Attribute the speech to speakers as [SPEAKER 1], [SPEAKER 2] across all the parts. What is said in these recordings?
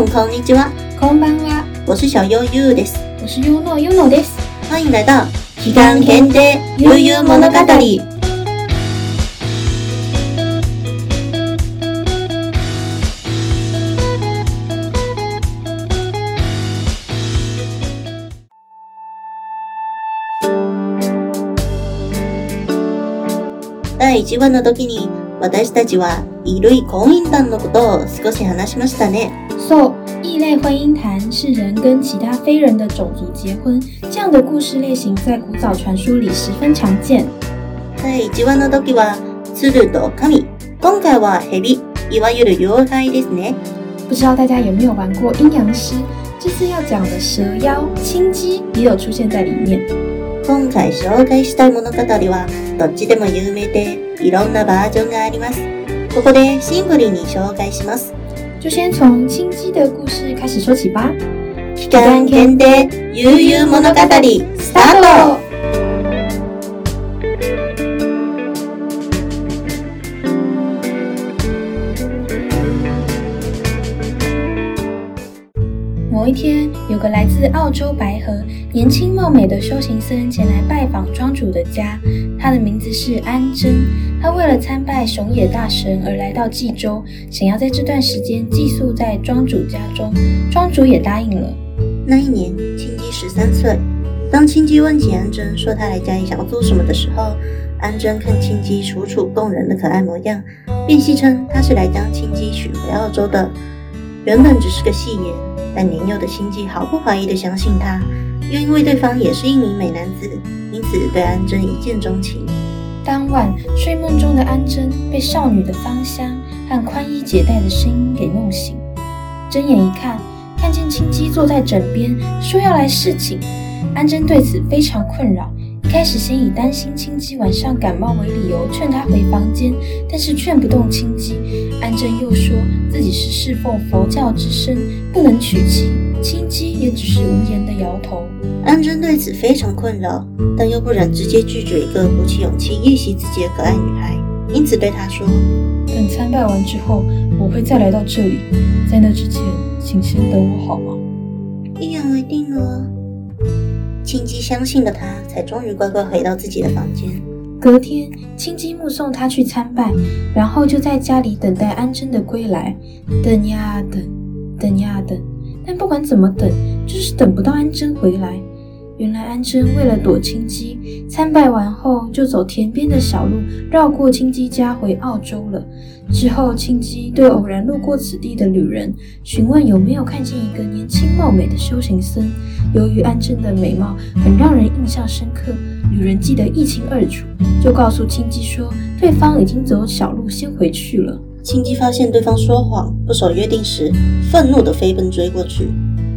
[SPEAKER 1] ん、こんにちは。
[SPEAKER 2] こんばんは。
[SPEAKER 1] 我是小悠悠です。
[SPEAKER 2] 我是悠诺悠のです。
[SPEAKER 1] 欢迎来到期間限定悠悠物語。第1話の時に私たちは衣類婚姻団のことを少し話しましたね。
[SPEAKER 2] So，异类婚姻谈是人跟其他非人的种族结婚这样的故事类型，在古早传说里十分常见。
[SPEAKER 1] 在一話の時は鶴と神。今回は蛇、いわゆる妖怪ですね。
[SPEAKER 2] 不知道大家有没有玩过阴阳师？这次要讲的蛇妖青姬也有出现在里面。
[SPEAKER 1] 今回紹介したい物語は、どっちでも有名で、いろんなバージョンがあります。ここでシンプルに紹介します。
[SPEAKER 2] 就先从青姬的故事开始说起吧。
[SPEAKER 1] きかんけんで物語 s
[SPEAKER 2] t a r 有个来自澳洲白河年轻貌美的修行僧前来拜访庄主的家，他的名字是安贞。他为了参拜熊野大神而来到济州，想要在这段时间寄宿在庄主家中，庄主也答应了。
[SPEAKER 1] 那一年，青姬十三岁。当青姬问起安贞说他来家里想要做什么的时候，安贞看青姬楚楚动人的可爱模样，便戏称他是来将青姬娶回澳洲的。原本只是个戏言。但年幼的青姬毫不怀疑地相信他，又因为对方也是一名美男子，因此对安贞一见钟情。
[SPEAKER 2] 当晚睡梦中的安贞被少女的芳香和宽衣解带的声音给弄醒，睁眼一看，看见青姬坐在枕边，说要来侍寝。安贞对此非常困扰，一开始先以担心青姬晚上感冒为理由劝她回房间，但是劝不动青姬。安贞又说自己是侍奉佛教之身，不能娶妻。青姬也只是无言的摇头。
[SPEAKER 1] 安贞对此非常困扰，但又不忍直接拒绝一个鼓起勇气夜袭自己的可爱女孩，因此对她说：“
[SPEAKER 2] 等参拜完之后，我会再来到这里。在那之前，请先等我好吗？”
[SPEAKER 1] 一言为定了。青姬相信了他，才终于乖乖回到自己的房间。
[SPEAKER 2] 隔天，青姬目送他去参拜，然后就在家里等待安贞的归来。等呀等，等呀等，但不管怎么等，就是等不到安贞回来。原来安贞为了躲青姬，参拜完后就走田边的小路，绕过青姬家回澳洲了。之后，青姬对偶然路过此地的旅人询问有没有看见一个年轻貌美的修行僧。由于安贞的美貌很让人印象深刻。女人记得一清二楚，就告诉青姬说对方已经走小路先回去了。
[SPEAKER 1] 青姬发现对方说谎不守约定时，愤怒的飞奔追过去，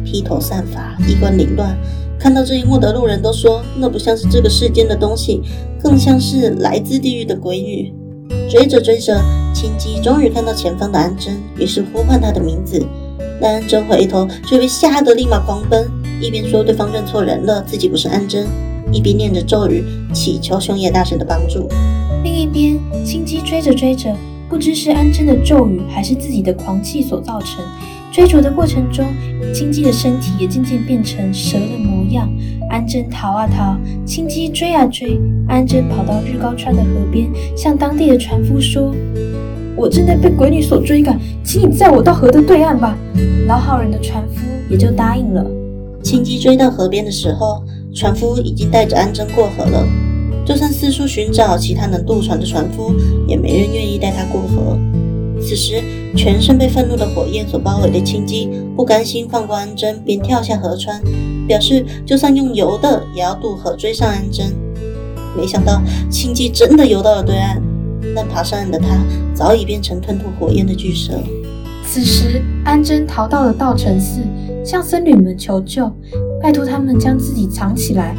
[SPEAKER 1] 披头散发，衣冠凌乱。看到这一幕的路人都说那不像是这个世间的东西，更像是来自地狱的鬼女。追着追着，青姬终于看到前方的安贞，于是呼唤她的名字。但安贞回头却被吓得立马狂奔，一边说对方认错人了，自己不是安贞。一边念着咒语，祈求熊野大神的帮助；
[SPEAKER 2] 另一边，青姬追着追着，不知是安贞的咒语还是自己的狂气所造成。追逐的过程中，青姬的身体也渐渐变成蛇的模样。安贞逃啊逃，青姬追啊追。安贞跑到日高川的河边，向当地的船夫说：“我正在被鬼女所追赶，请你载我到河的对岸吧。”老好人的船夫也就答应了。
[SPEAKER 1] 青姬追到河边的时候。船夫已经带着安贞过河了，就算四处寻找其他能渡船的船夫，也没人愿意带他过河。此时，全身被愤怒的火焰所包围的青姬不甘心放过安贞，便跳下河川，表示就算用游的也要渡河追上安贞。没想到青姬真的游到了对岸，但爬上岸的她早已变成吞吐火焰的巨蛇。
[SPEAKER 2] 此时，安贞逃到了道成寺。向僧侣们求救，拜托他们将自己藏起来。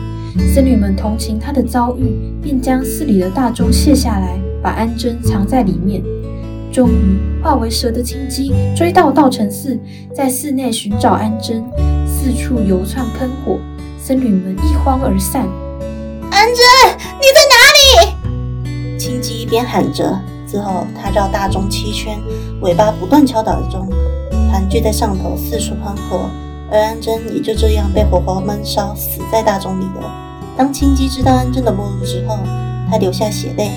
[SPEAKER 2] 僧侣们同情他的遭遇，便将寺里的大钟卸下来，把安贞藏在里面。终于，化为蛇的青鸡追到道成寺，在寺内寻找安贞，四处游窜喷火，僧侣们一慌而散。
[SPEAKER 1] 安贞，你在哪里？青姬一边喊着，之后他绕大钟七圈，尾巴不断敲打钟。盘踞在上头，四处喷火，而安贞也就这样被活活闷烧，死在大钟里了。当青姬知道安贞的没落之后，她流下血泪，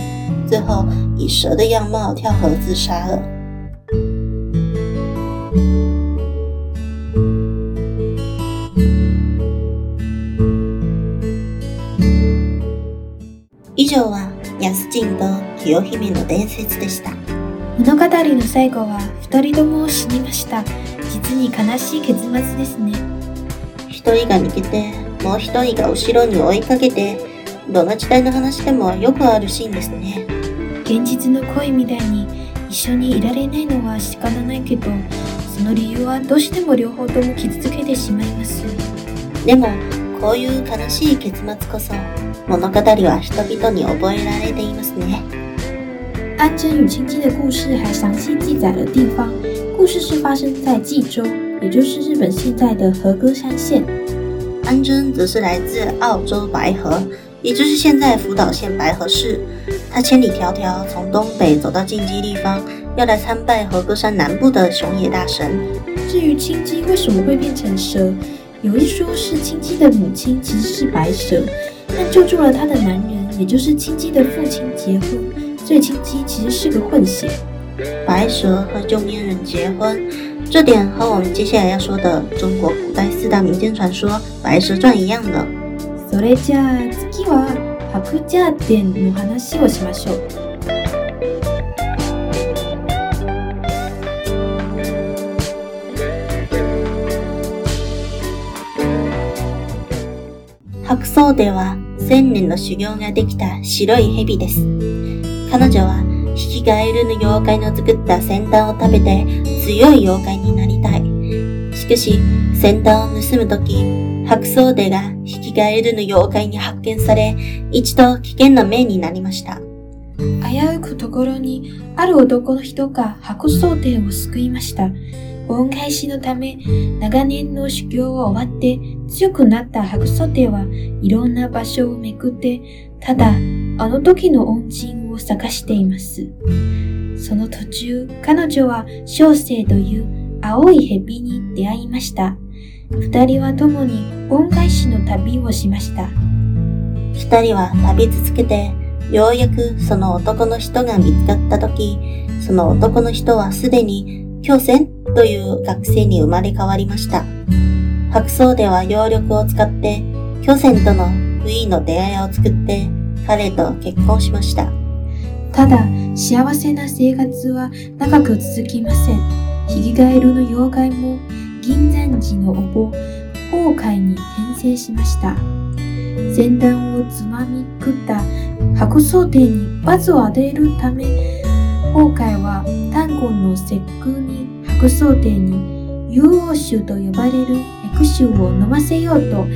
[SPEAKER 1] 最后以蛇的样貌跳河自杀了。以上是 yasuji 和 k y o i 的でした。
[SPEAKER 2] 物語の最後は2人とも死にました実に悲しい結末ですね
[SPEAKER 1] 1人が逃げてもう1人が後ろに追いかけてどの時代の話でもよくあるシーンですね
[SPEAKER 2] 現実の恋みたいに一緒にいられないのは仕方ないけどその理由はどうしても両方とも傷つけてしまいます
[SPEAKER 1] でもこういう悲しい結末こそ物語は人々に覚えられていますね
[SPEAKER 2] 安贞与青姬的故事还详细记载了地方。故事是发生在冀州，也就是日本现在的和歌山县。
[SPEAKER 1] 安贞则是来自澳洲白河，也就是现在福岛县白河市。他千里迢迢从东北走到晋姬地方，要来参拜和歌山南部的熊野大神。
[SPEAKER 2] 至于青姬为什么会变成蛇，有一说是青姬的母亲其实是白蛇，但救助了她的男人，也就是青姬的父亲结婚。最清基其实是个混血。
[SPEAKER 1] 白蛇和中间人结婚，这点和我们接下来要说的中国古代四大民间传说《白蛇传》一样呢。
[SPEAKER 2] それじゃあ次は白蛇伝の話をしましょう。
[SPEAKER 1] 白草では千年の修行ができた白い蛇です。彼女は引きガエルの妖怪の作った先端を食べて強い妖怪になりたい。しかし、先端を盗むとき、白装デが引きガエルの妖怪に発見され、一度危険な目になりました。
[SPEAKER 2] 危うくところに、ある男の人が白装デを救いました。恩返しのため、長年の修行を終わって強くなった白装デはいろんな場所をめくって、ただ、あの時の恩人を探しています。その途中、彼女は小生という青い蛇に出会いました。二人は共に恩返しの旅をしました。
[SPEAKER 1] 二人は旅続けて、ようやくその男の人が見つかった時、その男の人はすでに、京仙という学生に生まれ変わりました。白草では揚力を使って、巨船との不意の出会いを作って、彼と結婚しました。
[SPEAKER 2] ただ、幸せな生活は長く続きません。ヒゲガエルの妖怪も銀山寺のお坊、崩壊に転生しました。先端をつまみ食った白装亭に罰を与えるため、崩壊は丹後の節句に白装亭に幽王酒と呼ばれる薬酒を飲ませようと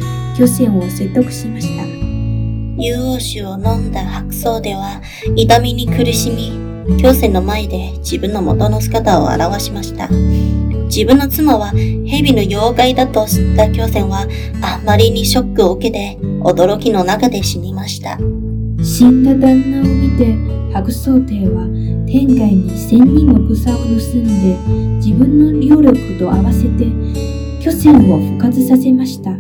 [SPEAKER 2] 漁船を説得しました。
[SPEAKER 1] 硫黄酒を飲んだ白草では痛みに苦しみ、強戦の前で自分の元の姿を表しました。自分の妻は蛇の妖怪だと知った強戦はあまりにショックを受けて驚きの中で死にました。
[SPEAKER 2] 死んだ旦那を見て白草帝は天外に千人の草を盗んで自分の領力と合わせて巨船を復活させました。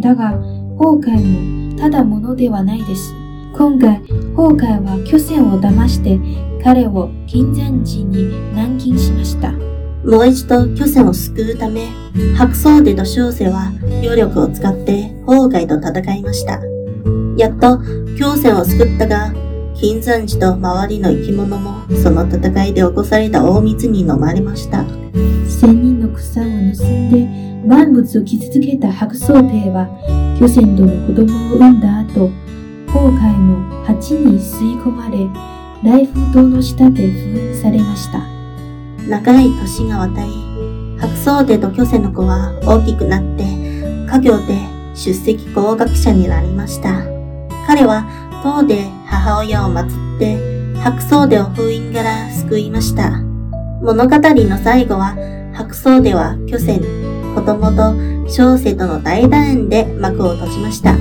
[SPEAKER 2] だが、今回もただものではないです。今回、崩壊は巨船を騙して彼を金山寺に軟禁しました。
[SPEAKER 1] もう一度巨船を救うため、白装で土小生は余力を使って崩壊と戦いました。やっと巨船を救ったが、金山寺と周りの生き物もその戦いで起こされた大密に飲まれました。
[SPEAKER 2] 千人の草を盗んで万物を傷つけた白草帝は、巨泉との子供を産んだ後、航海の鉢に吸い込まれ、大封筒の下で封印されました。
[SPEAKER 1] 長い年が渡り、白草帝と巨泉の子は大きくなって、家業で出席工学者になりました。彼は唐で母親を祀って、白草帝を封印から救いました。物語の最後は、白装では巨船子小生との大で幕を閉じました。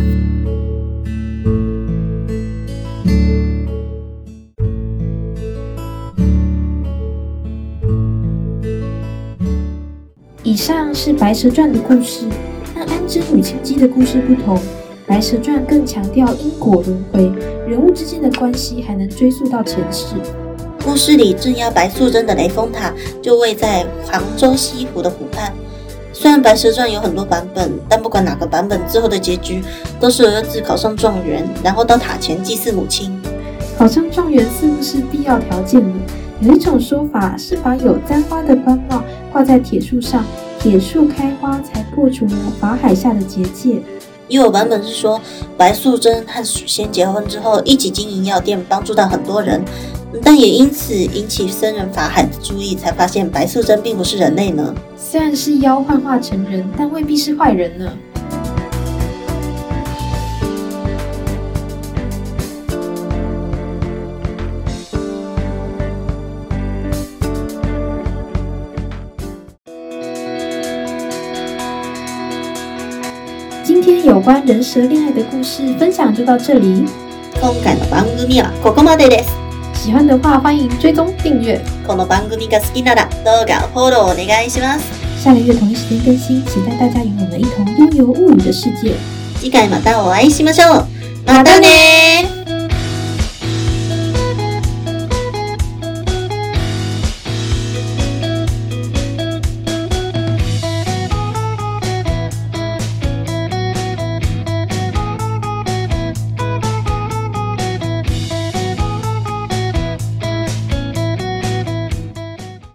[SPEAKER 2] 以上是《白蛇传》的故事，但安之与青姬的故事不同，《白蛇传》更强调因果轮回，人物之间的关系还能追溯到前世。
[SPEAKER 1] 故事里镇压白素贞的雷峰塔就位在杭州西湖的湖畔。虽然《白蛇传》有很多版本，但不管哪个版本，之后的结局都是儿子考上状元，然后到塔前祭祀母亲。
[SPEAKER 2] 考上状元是不是必要条件呢？有一种说法是把有簪花的官帽挂在铁树上，铁树开花才破除了法海下的结界。
[SPEAKER 1] 又有版本是说，白素贞和许仙结婚之后，一起经营药店，帮助到很多人。但也因此引起僧人法海的注意，才发现白素贞并不是人类呢。
[SPEAKER 2] 虽然是妖幻化成人，但未必是坏人呢。今天有关人蛇恋爱的故事分享就到这里。喜欢的话，欢迎追踪订阅。
[SPEAKER 1] この番組が好きなら動画フォローお願いします。
[SPEAKER 2] 下个月同一时间更新，期待大家与我们一同拥有物语的世界。
[SPEAKER 1] 次回またお会いしましょう。またね